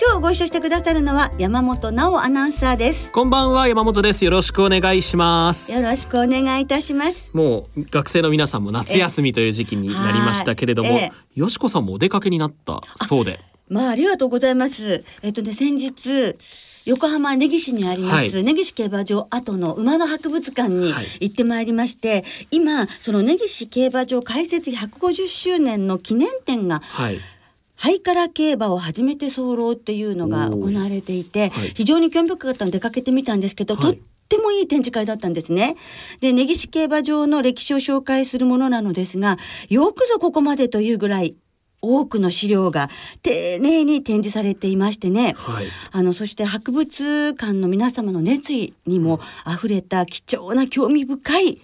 今日ご一緒してくださるのは山本直アナウンサーです。こんばんは山本です。よろしくお願いします。よろしくお願いいたします。もう学生の皆さんも夏休みという時期になりましたけれども、ええよしこさんもお出かけになったそうで。まあありがとうございます。えっとね先日横浜根岸にあります、はい。根岸競馬場後の馬の博物館にはい。行ってまいりまして、今その根岸競馬場開設150周年の記念展がはいハイカラ競馬を初めて早漏っていうのが行われていて、はい。非常に興味深かったので出かけてみたんですけど、はい。とってもいい展示会だったんですね。で、根岸競馬場の歴史を紹介するものなのですが、よくぞここまでというぐらい多くの資料が丁寧に展示されていましてね。はい。あのそして博物館の皆様の熱意にもあふれた貴重な興味深い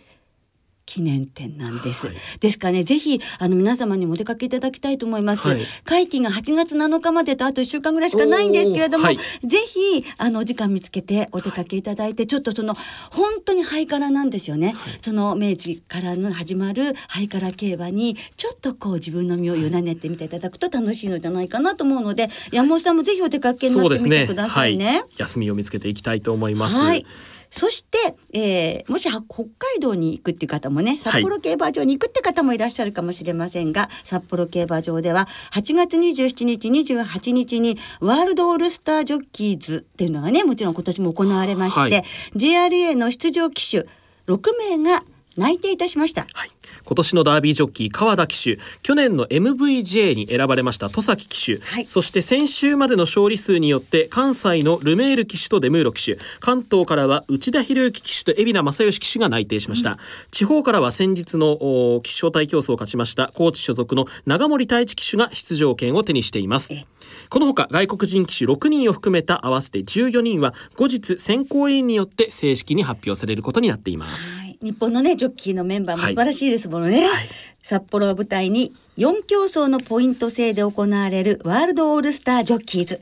記念展なんです。はいですからねぜひあの皆様にもお出かけいただきたいと思います。はい会期が8月7日までとあと1週間ぐらいしかないんですけれども、はいぜひあのお時間見つけてお出かけいただいて、ちょっとその本当にハイカラなんですよね。その明治からの始まるハイカラ競馬にちょっとこう自分の身を委ねてみていただくと楽しいのじゃないかなと思うので、山本さんもぜひお出かけになってみてくださいね。はい、休みを見つけていきたいと思います、はい。そして、えーもしは北海道に行くっていう方もね札幌競馬場に行くって方もいらっしゃるかもしれませんが、札幌競馬場では8月27日28日にワールドオールスタージョッキーズっていうのがねもちろん今年も行われまして、はい。JRA の出場騎手6名が内定いたしました。はい、今年のダービージョッキー川田騎手。去年の MVJ に選ばれました戸崎騎手、はい。そして先週までの勝利数によって関西のルメール騎手とデムーロ騎手。関東からは内田博之騎手と海老名正義騎手が内定しました、地方からは先日のお騎手招待競争を勝ちました高知所属の長森太一騎手が出場権を手にしています。えこのほか外国人騎手6人を含めた合わせて14人は後日選考委員によって正式に発表されることになっています。はい、日本のねジョッキーのメンバーもはい。素晴らしいですものね、はい。札幌を舞台に4競争のポイント制で行われるワールドオールスタージョッキーズ。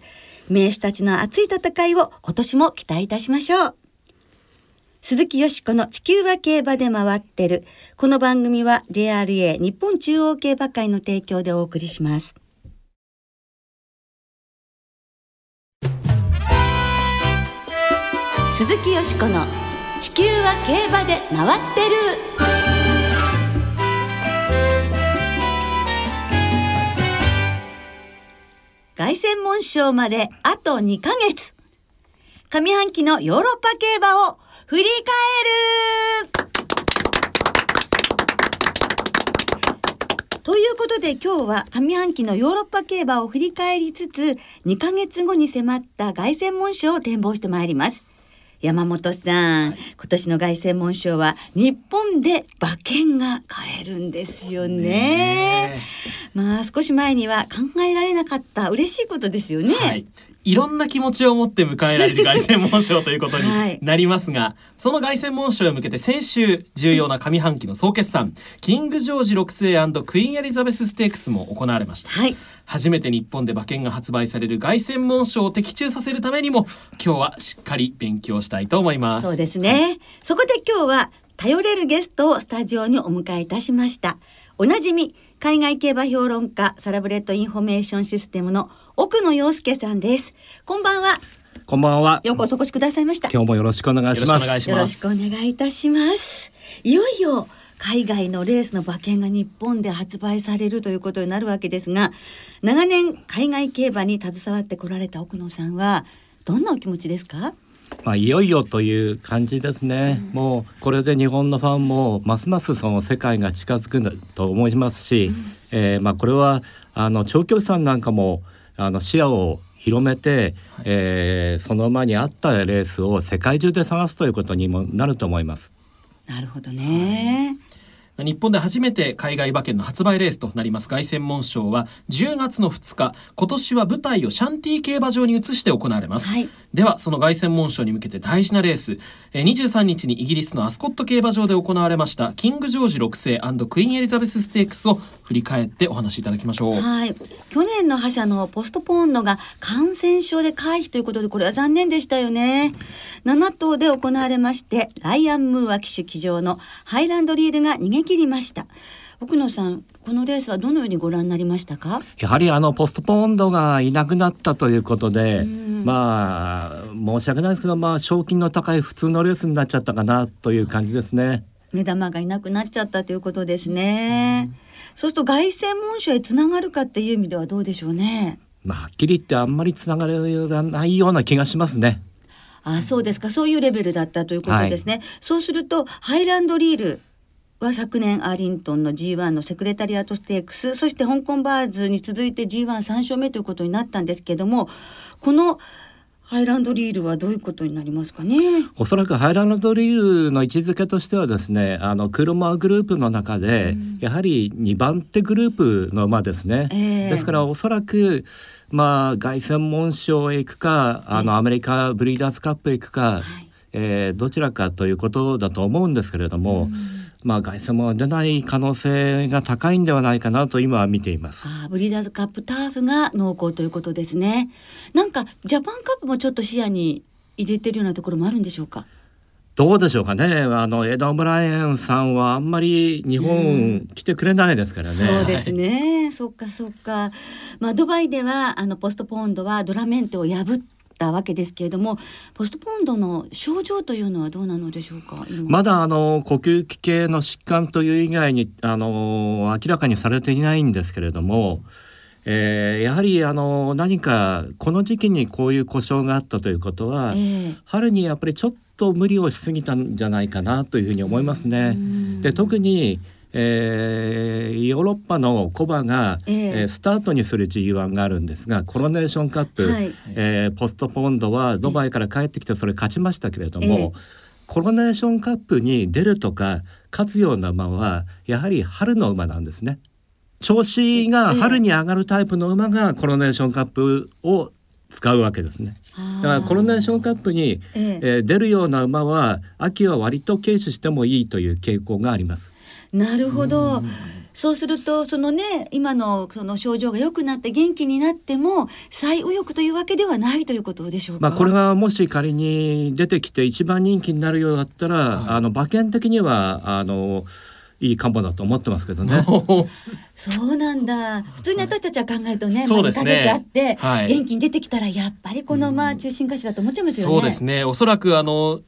名手たちの熱い戦いを今年も期待いたしましょう。鈴木よしこの地球は競馬で回ってる。この番組は JRA 日本中央競馬会の提供でお送りします。鈴木よしこの地球は競馬で回ってる。凱旋門賞まであと2ヶ月。上半期のヨーロッパ競馬を振り返る。ということで今日は上半期のヨーロッパ競馬を振り返りつつ2ヶ月後に迫った凱旋門賞を展望してまいります。山本さん、今年の凱旋門賞は日本で馬券が買えるんですよね。まあ少し前には考えられなかった嬉しいことですよね。はい、いろんな気持ちを持って迎えられる凱旋門賞ということにはいなりますが、その凱旋門賞へ向けて先週重要な上半期の総決算キングジョージ6世クイーンエリザベスステークスも行われました。はい。初めて日本で馬券が発売される凱旋門賞を的中させるためにも今日はしっかり勉強したいと思います。そうですね。そこで今日は頼れるゲストをスタジオにお迎えいたしました。おなじみ海外競馬評論家サラブレッドインフォメーションシステムの奥野陽介さんです。こんばんは。こんばんは。ようこそお越しくださいました。今日もよろしくお願いします。よろしくお願いしよろしくお願いいたします。いよいよ海外のレースの馬券が日本で発売されるということになるわけですが、長年海外競馬に携わってこられた奥野さんはどんなお気持ちですか？まあいよいよという感じですね。もうこれで日本のファンもますますその世界が近づくんだと思いますし、えーまあこれはあの長距離さんなんかもあの視野を広めて、えーその馬に合ったレースを世界中で探すということにもなると思います。なるほどね。日本で初めて海外馬券の発売レースとなります。凱旋門賞は10月の2日。今年は舞台をシャンティ競馬場に移して行われます、はいではその凱旋門賞に向けて大事なレース23日にイギリスのアスコット競馬場で行われましたキングジョージ6世クイーンエリザベスステークスを振り返ってお話しいただきましょうはい。去年の覇者のポストポーンドが感染症で回避ということで、これは残念でしたよね。7頭で行われまして、ライアン・ムーア騎手騎乗のハイランドリールが逃げ切りました。奥野さん、このレースはどのようにご覧になりましたか？やはりあのポストポンドがいなくなったということで、まあ申し訳ないですけど、まあ賞金の高い普通のレースになっちゃったかなという感じですね。目玉がいなくなっちゃったということですね。そうすると凱旋門賞へつながるかっていう意味ではどうでしょうね？まあはっきり言ってあんまりつながらないような気がしますね。あそうですかそういうレベルだったということですね、そうするとハイランドリールは昨年アーリントンの G1 のセクレタリアートステークスそして香港バーズに続いて G13 勝目ということになったんですけどもこのハイランドリールはどういうことになりますかね？おそらくハイランドリールの位置づけとしてはですねあの車グループの中で、やはり2番手グループの馬ですね、ええ。ですからおそらくまあ凱旋門賞へ行くかあのアメリカブリーダーズカップへ行くか、えーどちらかということだと思うんですけれども、まあ凱旋門は出ない可能性が高いんではないかなと今は見ています。あーブリーダーズカップターフが濃厚ということですねなんかジャパンカップもちょっと視野に入れてるようなところもあるんでしょうか？どうでしょうかねあのエド・オブライエンさんはあんまり日本来てくれないですからね。そうですね。そっかそっか。まあドバイではあのポストポンドはドラメンテを破ったわけですけれども、ポストポンドの症状というのはどうなのでしょうか？今まだあの呼吸器系の疾患という以外にあの明らかにされていないんですけれども、えーやはりあの何かこの時期にこういう故障があったということは、ええ春にやっぱりちょっと無理をしすぎたんじゃないかなというふうに思いますね。で特にえーヨーロッパのコバが、えええースタートにする G1 があるんですがコロネーションカップ、はいえーポストポンドはドバイから帰ってきてそれ勝ちましたけれども、ええコロネーションカップに出るとか勝つような馬はやはり春の馬なんですね。調子が春に上がるタイプの馬がコロネーションカップを使うわけですね。だからコロネーションカップに、えええー出るような馬は秋は割と軽視してもいいという傾向があります。なるほど。そうするとそのね今のその症状が良くなって元気になっても再右翼というわけではないということでしょうか。まあこれがもし仮に出てきて一番人気になるようだったら、あの馬券的にはあのいいかもだと思ってますけどね。そうなんだ。普通に私たちは考えるとね、そうですねまあ、2ヶ月あって、はい元気に出てきたらやっぱりこのまあ中心歌手だと思っちゃいますよね。そうですねおそらくあの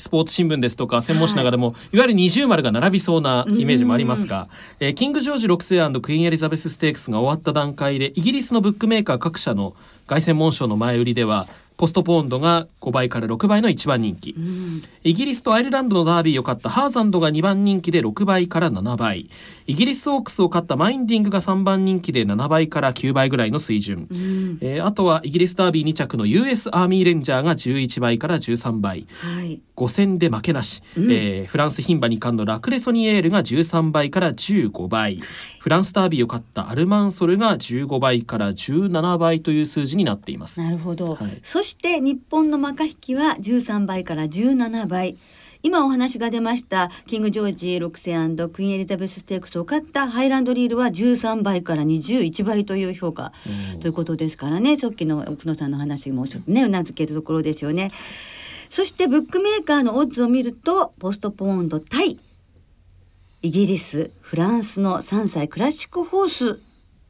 スポーツ新聞ですとか専門誌の中でも、い、わゆる二重丸が並びそうなイメージもありますが、えーキング・ジョージ6世クイーン・エリザベス・ステークスが終わった段階でイギリスのブックメーカー各社の凱旋門賞の前売りではポストポンドが5倍から6倍の一番人気、イギリスとアイルランドのダービーを勝ったハーザンドが2番人気で6倍から7倍。イギリスオークスを勝ったマインディングが3番人気で7倍から9倍ぐらいの水準、えーあとはイギリスダービー2着の US アーミーレンジャーが11倍から13倍。はい。5戦で負けなし、えーフランス牝馬2冠のラクレソニエールが13倍から15倍。フランスダービーを勝ったアルマンソルが15倍から17倍という数字になっています。なるほど、はい。そして日本のマカ引きは13倍から17倍。今お話が出ましたキング・ジョージ6世クイーン・エリザベス・ステークスを勝ったハイランドリールは13倍から21倍という評価ということですからねさっきの奥野さんの話もちょっとねうなずけるところですよね。そしてブックメーカーのオッズを見るとポストポンド対イギリスフランスの3歳クラシックホース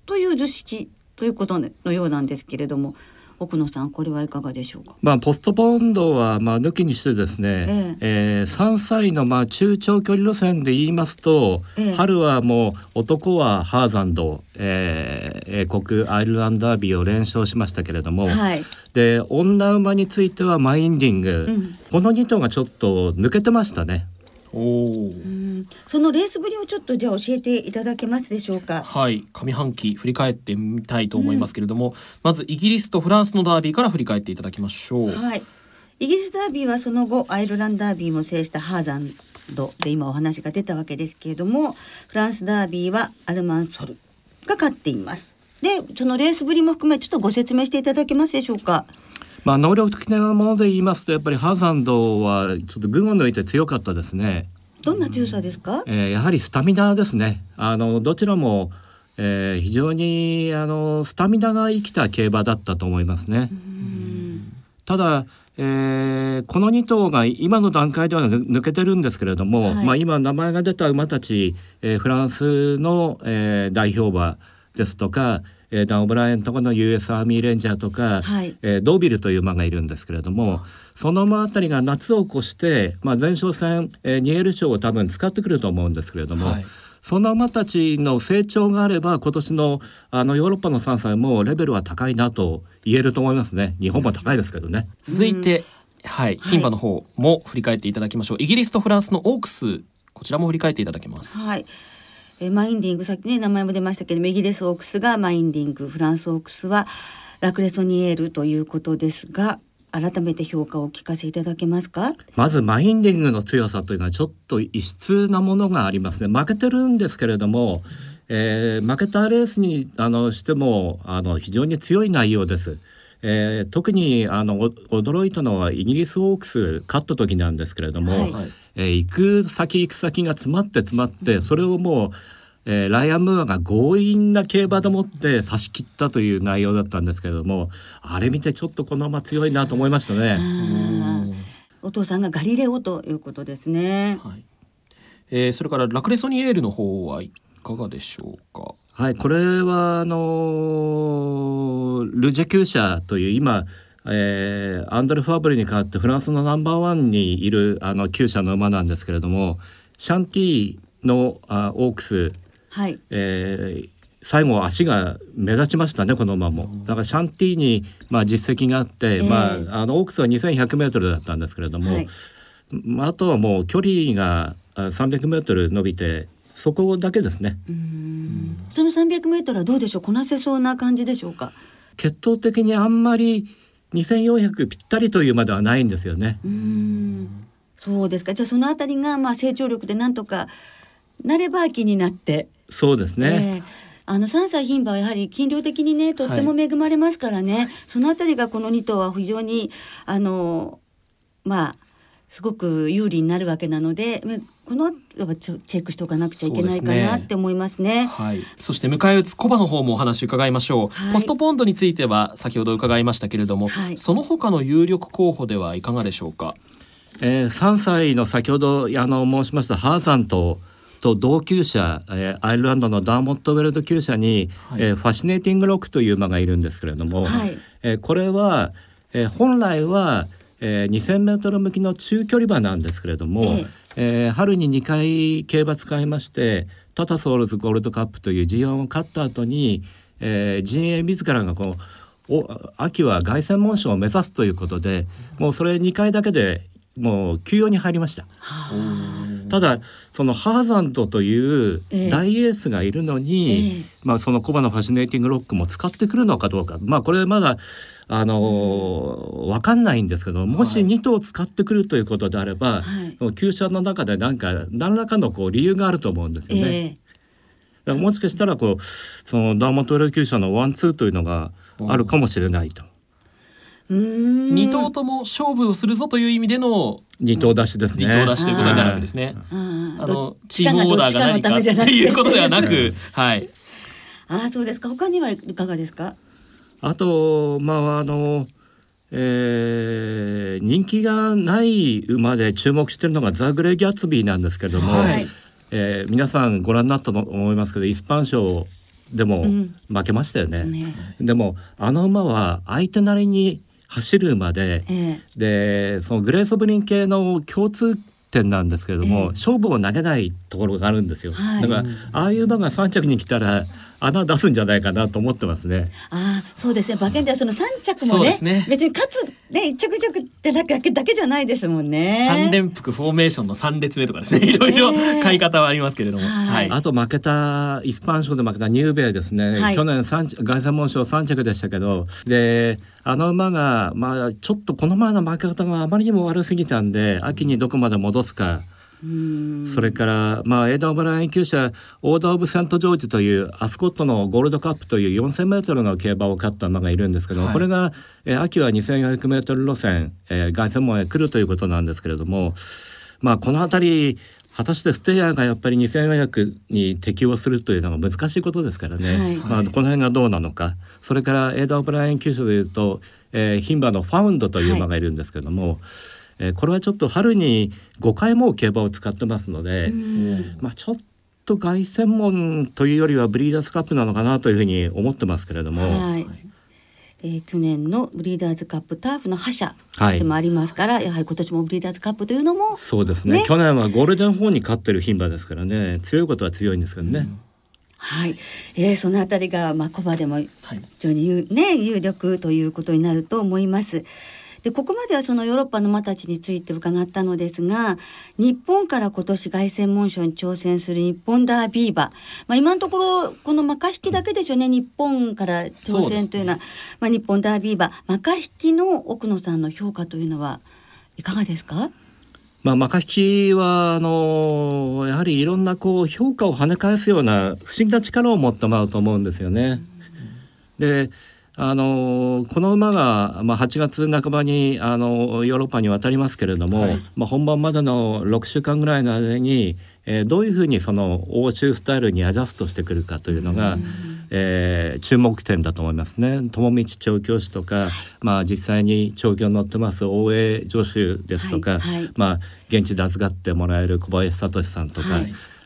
という図式ということのようなんですけれども奥野さんこれはいかがでしょうか？まあポストポンドはまあ抜きにしてですね、えー3歳のまあ中長距離路線で言いますと、ええ。春はもう男はハーザンド、えー英国アイルランドダービーを連勝しましたけれども、はい。で女馬についてはマインディング、ん。この2頭がちょっと抜けてましたね。おうん。そのレースぶりをちょっとじゃあ教えていただけますでしょうか？はい。上半期振り返ってみたいと思いますけれども、まずイギリスとフランスのダービーから振り返っていただきましょう。はい。イギリスダービーはその後アイルランドダービーも制したハーザンドで今お話が出たわけですけれどもフランスダービーはアルマンソルが勝っています。でそのレースぶりも含めちょっとご説明していただけますでしょうか？まあ能力的なもので言いますとやっぱりハザンドはちょっと群を抜いて強かったですね。どんな強さですか、えー、やはりスタミナですね。あのどちらも、えー、非常にあのスタミナが生きた競馬だったと思いますね。ただ、えー、この2頭が今の段階では抜けてるんですけれども、はい、まあ今名前が出た馬たち、えー、フランスの、えー、代表馬ですとか、えー、ダン・オブライエンとこの US アーミーレンジャーとか、はい、えー、ドービルという馬がいるんですけれどもその馬あたりが夏を越して、まあ、前哨戦、えー、ニエル賞を多分使ってくると思うんですけれども。はい。その馬たちの成長があれば今年のあのヨーロッパの3歳もレベルは高いなと言えると思いますね。日本も高いですけどね。続いて、はい。牝馬の方も振り返っていただきましょう、イギリスとフランスのオークスこちらも振り返っていただけます。はいえマインディングさっきね名前も出ましたけどイギリスオークスがマインディングフランスオークスはラクレソニエールということですが改めて評価をお聞かせいただけますか？まずマインディングの強さというのはちょっと異質なものがありますね。負けてるんですけれども、えー、負けたレースにあのしてもあの非常に強い内容です。えー、特にあの驚いたのはイギリスオークス勝った時なんですけれども、はい、えー、行く先行く先が詰まって詰まってそれをもう、えー、ライアン・ムーアが強引な競馬でもって差し切ったという内容だったんですけれどもあれ見てちょっとこの馬強いなと思いましたね。お父さんがガリレオということですね。はい、えー、それからラクレソニエールの方はいかがでしょうか？はい、これはあのルジェ厩舎という今、えー、アンドレ・ファーブルに代わってフランスのナンバーワンにいるあの厩舎の馬なんですけれどもシャンティのあオークス、はいえー、最後足が目立ちましたねこの馬もだからシャンティに、まあ、実績があって、えー、まあ、あのオークスは 2100m だったんですけれども、はい、あとはもう距離が 300m 伸びてそこだけですね。その300メートルはどうでしょう？こなせそうな感じでしょうか？血統的にあんまり2400ぴったりというまではないんですよね。そうですか。じゃあそのあたりがまあ成長力でなんとかなれば気になって。そうですね。えーあの3歳牝馬はやはり筋量的にねとっても恵まれますからね、はい、そのあたりがこの2頭は非常にあのまあすごく有利になるわけなのでこのやっぱチェックしておかなくちゃいけないかなって思いますね。すねはい。そして迎え撃つコバの方もお話伺いましょう、はい、ポストポンドについては先ほど伺いましたけれども、はい、その他の有力候補ではいかがでしょうか？えー、3歳の先ほどあの申しましたハーザンとと同級者、えー、アイルランドのダーモットウェルド級者に、はい、えー、ファシネーティングロックという馬がいるんですけれども、はい、えー、これは、えー、本来は、えー、2,000メートル向きの中距離馬なんですけれども、えー、えー、春に2回競馬使いましてタタソールズゴールドカップという G1 を勝った後に、えー、陣営自らがこうお秋は凱旋門賞を目指すということでもうそれ2回だけでもう休養に入りました。ただそのハーザンドという大エースがいるのに、えー、まあ、そのコバのファシネーティングロックも使ってくるのかどうか。まあこれまだあのー、分かんないんですけどもし2頭使ってくるということであれば、はい、旧車の中で何か何らかのこう理由があると思うんですよね。えー、もしかしたらこうそのダーマトレ旧車のワンツーというのがあるかもしれないと。二頭とも勝負をするぞという意味での二頭出しですね。二頭出しということになるわけですね。あのチームオーダーが何かっていうことではなく、はい。ああそうですか。他にはいかがですか？あとまああの、えー、人気がない馬で注目しているのがザ・グレー・ギャッツビーなんですけども、はい、えー、皆さんご覧になったと思いますけどイスパン賞でも負けましたよね。うんねでもあの馬は相手なりに走る馬で、えー、でそのグレース・オブリン系の共通点なんですけれども、えー、勝負を投げないところがあるんですよ。はい、だからああいう馬が3着に来たら穴出すんじゃないかなと思ってますね。ああ、そうですね。馬券ではその三着もね、ね別に勝つね一着着じゃなくだけだけじゃないですもんね。三連複フォーメーションの三列目とかですね。いろいろ 買い方はありますけれども。はい。あと負けたイスパン賞で負けたニューベイですね。はい、去年三凱旋門賞三着でしたけど、であの馬がまあちょっとこの前の負け方があまりにも悪すぎたんで秋にどこまで戻すか。それからまあエダー・ブライン厩舎オーダー・オブ・セント・ジョージというアスコットのゴールドカップという 4,000m の競馬を勝った馬がいるんですけども、はい、これが、えー、秋は 2,400m 路線、えー、凱旋門へ来るということなんですけれどもまあこの辺り果たしてステイヤーがやっぱり2400に適用するというのが難しいことですからね、はい、まあ、この辺がどうなのか。それからエーダー・ブライン厩舎でいうと、えー、牝馬のファウンドという馬がいるんですけども、はい、えー、これはちょっと春に5回も競馬を使ってますので、まあ、ちょっと凱旋門というよりはブリーダーズカップなのかなというふうに思ってますけれども。はい。えー、去年のブリーダーズカップターフの覇者でもありますから、はい、やはり今年もブリーダーズカップというのもそうですね、ね、去年はゴールデンホーンに勝ってる牝馬ですからね。強いことは強いんですけどね。うん。はい、えー、そのあたりがまあコバでも非常に有,、ね、有力ということになると思います。でここまではそのヨーロッパの馬たちについて伺ったのですが日本から今年凱旋門賞に挑戦する日本ダービー馬、まあ、今のところこのマカ引きだけでしょうね、うん、日本から挑戦というのは、ね、まあ、日本ダービー馬。マカ引きの奥野さんの評価というのはいかがですか？まあ、マカ引きはあのやはりいろんなこう評価を跳ね返すような不思議な力を持った馬だと思うんですよね。であのこの馬が、まあ、8月半ばにあのヨーロッパに渡りますけれども、はい、まあ、本番までの6週間ぐらいの間に、えー、どういうふうにその欧州スタイルにアジャストしてくるかというのが、えー、注目点だと思いますね。友道調教師とか、はい、まあ、実際に調教に乗ってます大江助手ですとか、はい。はい、まあ、現地で預かってもらえる小林聡さんとか、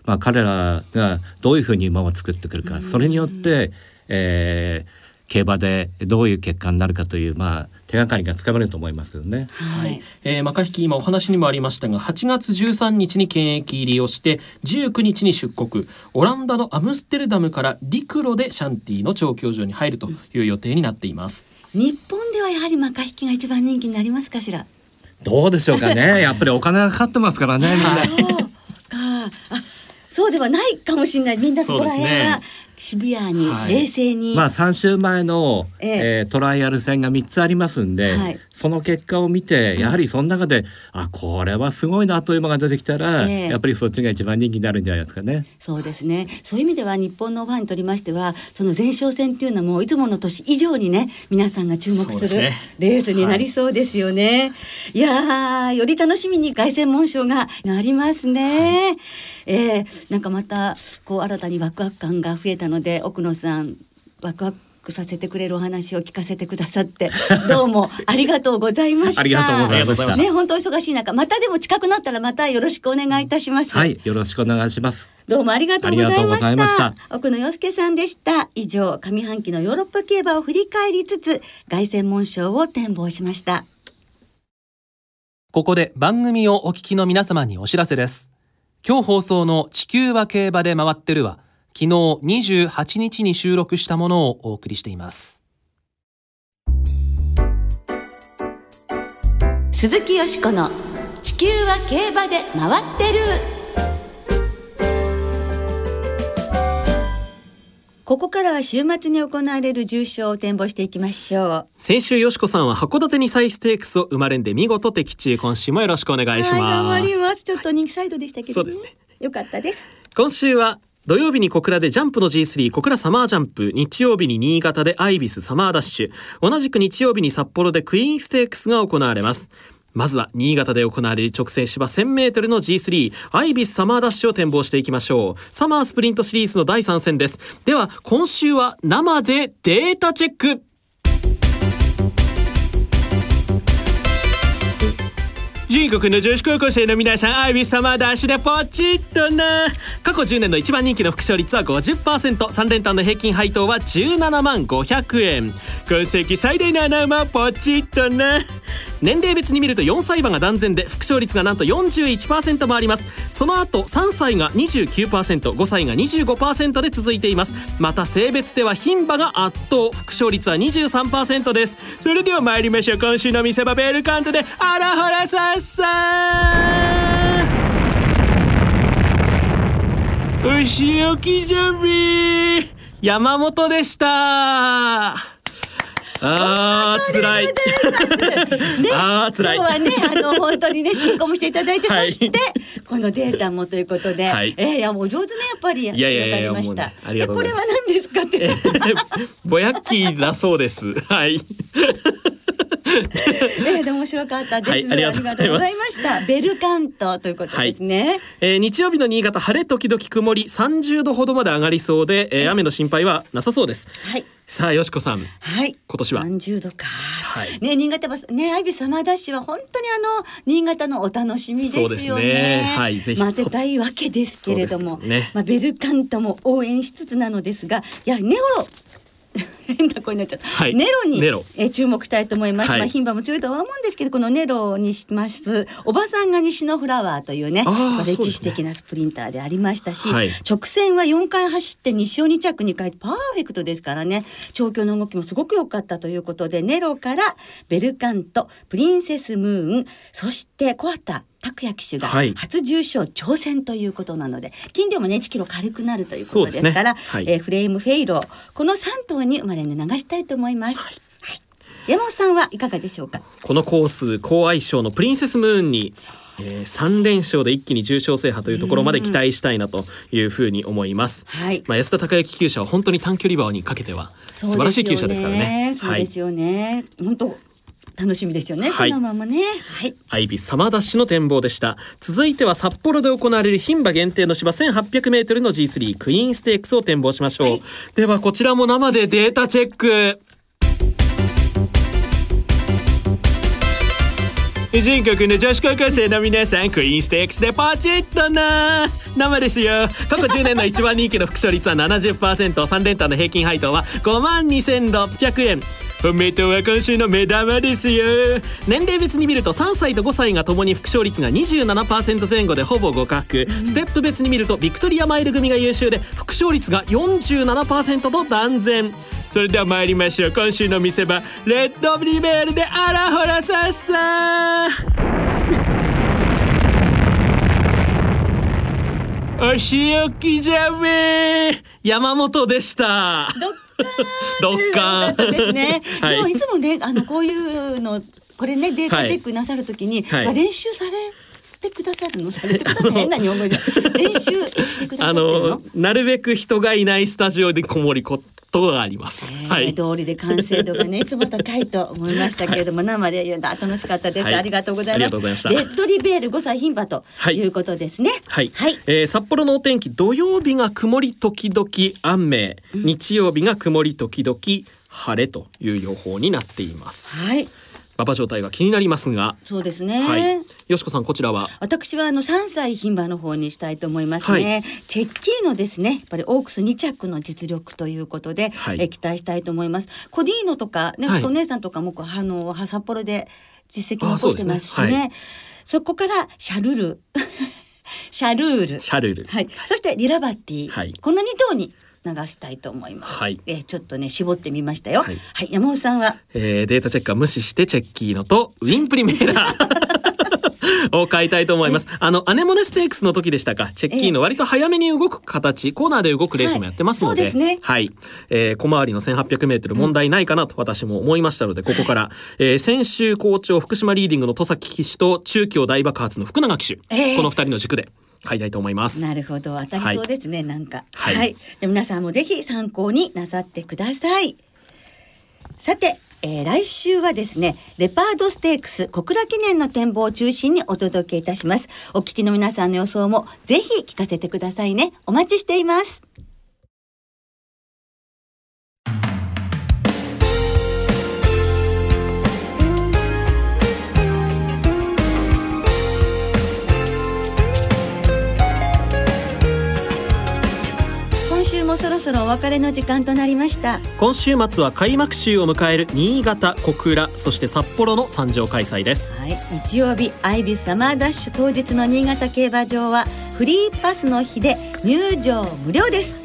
まあ、彼らがどういうふうに馬を作ってくるかそれによって、えー競馬でどういう結果になるかというまあ手がかりがつかめると思いますけどね。はい。えー、マカヒキ今お話にもありましたが、8月13日に検疫入りをして19日に出国。オランダのアムステルダムから陸路でシャンティの調教場に入るという予定になっています。日本ではやはりマカヒキが一番人気になりますかしら？どうでしょうかね。やっぱりお金がかかってますからね。そうか。あ、そうではないかもしれない。みんなそこら辺はシビアに、冷静に、まあ3週前の、ええ。えー、トライアル戦が3つありますんで、はい、その結果を見てやはりその中で、うん、あこれはすごいなという馬が出てきたら、えやっぱりそっちが一番人気になるんじゃないですかね。そうですね。そういう意味では日本のファンにとりましてはその前哨戦っていうのもいつもの年以上にね皆さんが注目するレースになりそうですよね。はい、いやより楽しみに凱旋門賞がありますね。はい、えー、なんかまたこう新たにワクワク感が増えたので奥野さんワクワクさせてくれるお話を聞かせてくださって どうもありがとうございました。ありがとうございました。ね本当忙しい中またでも近くなったらまたよろしくお願いいたします。はいよろしくお願いします。どうもありがとうございました。した奥野洋介さんでした。以上上半期のヨーロッパ競馬を振り返りつつ凱旋門賞を展望しました。ここで番組をお聞きの皆様にお知らせです。今日放送の地球は競馬で回ってるは昨日28日に収録したものをお送りしています。鈴木よしこの地球は競馬で回ってる。ここからは週末に行われる重賞を展望していきましょう。先週よしこさんは函館に再ステークスを生まれんで見事的中今週もよろしくお願いします、頑張ります。ちょっと人気サイドでしたけど、ね、そうですね。よかったです。今週は土曜日に小倉でジャンプの G3 小倉サマージャンプ日曜日に新潟でアイビスサマーダッシュ。同じく日曜日に札幌でクイーンステークスが行われます。まずは新潟で行われる直線芝 1000m の G3 アイビスサマーダッシュを展望していきましょう。サマースプリントシリーズの第3戦です。では今週は生でデータチェック。全国の女子高校生の皆さんアイビス様ダッシュでポチッとな。過去10年の一番人気の副賞率は 50%3 連単の平均配当は17万500円。今世紀最大の穴馬ポチッとな。年齢別に見ると4歳馬が断然で副賞率がなんと41%もあります。その後3歳が 29%5 歳が25%で続いています。また性別では牝馬が圧倒。副賞率は23%です。それでは参りましょう。今週の見せ場ベルカントであらほらさっさお仕置きじゃび山本でした。あー辛い。ねあー辛い今日はねあの本当にね進行もしていただいて、はいそしてこのデータもということで、はいえーいやもうお上手ねやっぱりいやいやりました。いますでこれは何ですかって。ぼやっきーだそうです。はい。えーで面白かったです。はいありがとうございました。ベルカントということですね。えー日曜日の新潟晴れ時々曇り30度ほどまで上がりそうで、えー雨の心配はなさそうです。はい。さあよしこさん。はい。今年は？三十度か。はいね新潟はねアイビスサマーダッシュは本当にあの新潟のお楽しみですよね。そうですねはいぜひ混ぜたいわけですけれども、ねまあベルカントも応援しつつなのですが、いやネロ変な声になっちゃった。はい。ネロにネロ。えー注目したいと思います。はい。まあ牝馬も強いとは思うんですけど、このネロにします。おばさんが西のフラワーというね、歴史的なスプリンターでありましたし、はい。直線は4回走って2勝2着2回パーフェクトですからね。調教の動きもすごく良かったということでネロからベルカントプリンセスムーンそしてコアタ拓也騎手がはい初重賞挑戦ということなので、筋量もね1キロ軽くなるということですからねはいえーフレームフェイローこの3頭に生まれ流したいと思います。はい山本さんはいかがでしょうか？このコース好相性のプリンセスムーンに、えー、3連勝で一気に重賞制覇というところまで期待したいなというふうに思います。はい。まあ安田孝之厩舎は本当に短距離馬にかけては素晴らしい厩舎ですからね。はいそうですよね。本当楽しみですよね。はい。このままね。はい。アイビスサマーダッシュの展望でした。続いては札幌で行われる牝馬限定の芝 1800m の G3 クイーンステークスを展望しましょう、はい。ではこちらも生でデータチェック。全国の女子高校生の皆さんクイーンステークスでポチッとな。生ですよ。過去10年の一番人気の副賞率は 70%3 連単の平均配当は5万2600円本命党は今週の目玉ですよ。年齢別に見ると3歳と5歳がともに副賞率が27%前後でほぼ互角、ステップ別に見るとビクトリアマイル組が優秀で副賞率が47%と断然。それでは参りましょう。今週の見せ場レッドリベールであらほらさっさお仕置きじゃべ山本でしたどっかだったですね。はい。でもいつもねあのこういうのこれねデータチェックなさるときに、はい。まあ練習されてくださるのされてくださ変な日本語で練習してくださあってるの？の。なるべく人がいないスタジオでこもりことがあります。えーはい。通りで完成度がねいつも高いと思いましたけれども、生で言うのは楽しかったです、はい。ありがとうございました。レッドリベール5歳牝馬とはい。いうことですね。はい、はい。えー札幌のお天気土曜日が曇り時々雨、日曜日が曇り時々晴れという予報になっています。はい馬場状態が気になりますが、そうですね、はい。よしこさんこちらは？私はあの3歳牝馬の方にしたいと思いますね、はい。チェッキーのですねやっぱりオークス2着の実力ということで、はい。え期待したいと思います。コディーノとかね、はい。お姉さんとかもあの札幌で実績を残してますしね。あそうですね。そこからシャルル。シャルール。シャルル。はい、そしてリラバッティ、はい。この2頭に流したいと思います、はい。えちょっとね絞ってみましたよ。ははい。い、山本さんは？えーデータチェックは無視してチェッキーノとウィンプリメーラー。を買いたいと思います。あのアネモネステークスの時でしたか？チェッキーノ割と早めに動く形、コーナーで動くレースもやってますので、はい。ね。はい、えー小回りの1800メートル問題ないかなと私も思いましたので、ここから、えー先週好調福島リーディングの戸崎騎手と中京大爆発の福永騎手、えー。この二人の軸で買いたいと思います。なるほど。当たりそうですね、なんか。は、はいい。で皆さんもぜひ参考になさってください。さて、えー来週はですねレパードステークス小倉記念の展望を中心にお届けいたします。お聞きの皆さんの予想もぜひ聞かせてくださいね。お待ちしていますもそろそろお別れの時間となりました。今週末は開幕週を迎える新潟、小倉、そして札幌の参上開催です。はい、日曜日アイビスサマーダッシュ当日の新潟競馬場はフリーパスの日で入場無料です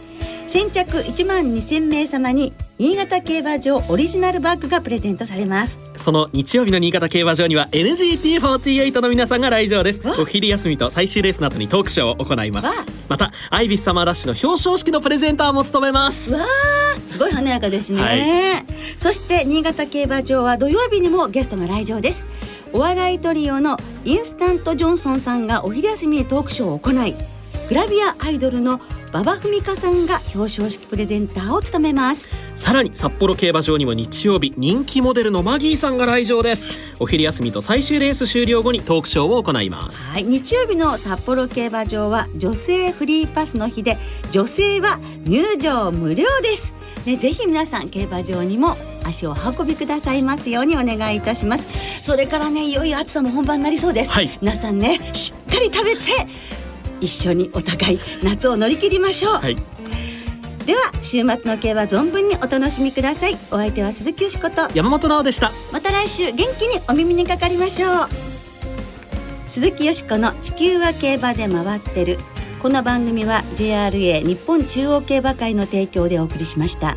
先着1万2000名様に新潟競馬場オリジナルバッグがプレゼントされます。その日曜日の新潟競馬場には NGT48 の皆さんが来場です。わお昼休みと最終レースの後にトークショーを行います。わまたアイビスサマーラッシュの表彰式のプレゼンターも務めます。わーすごい華やかですね、はい。そして新潟競馬場は土曜日にもゲストが来場です。お笑いトリオのインスタントジョンソンさんがお昼休みにトークショーを行いグラビアアイドルの馬場文香さんが表彰式プレゼンターを務めますさらに札幌競馬場にも日曜日人気モデルのマギーさんが来場ですお昼休みと最終レース終了後にトークショーを行いますはい、日曜日の札幌競馬場は女性フリーパスの日で女性は入場無料です。ね、ぜひ皆さん競馬場にも足をお運びくださいますようにお願いいたします。それからね、いよいよ暑さも本番になりそうです。はい皆さんね、しっかり食べて一緒にお互い夏を乗り切りましょう。はいでは週末の競馬存分にお楽しみください。お相手は鈴木よしこと。山本直でしたまた来週元気にお耳にかかりましょう鈴木よしこの地球は競馬で回ってるこの番組は JRA 日本中央競馬会の提供でお送りしました。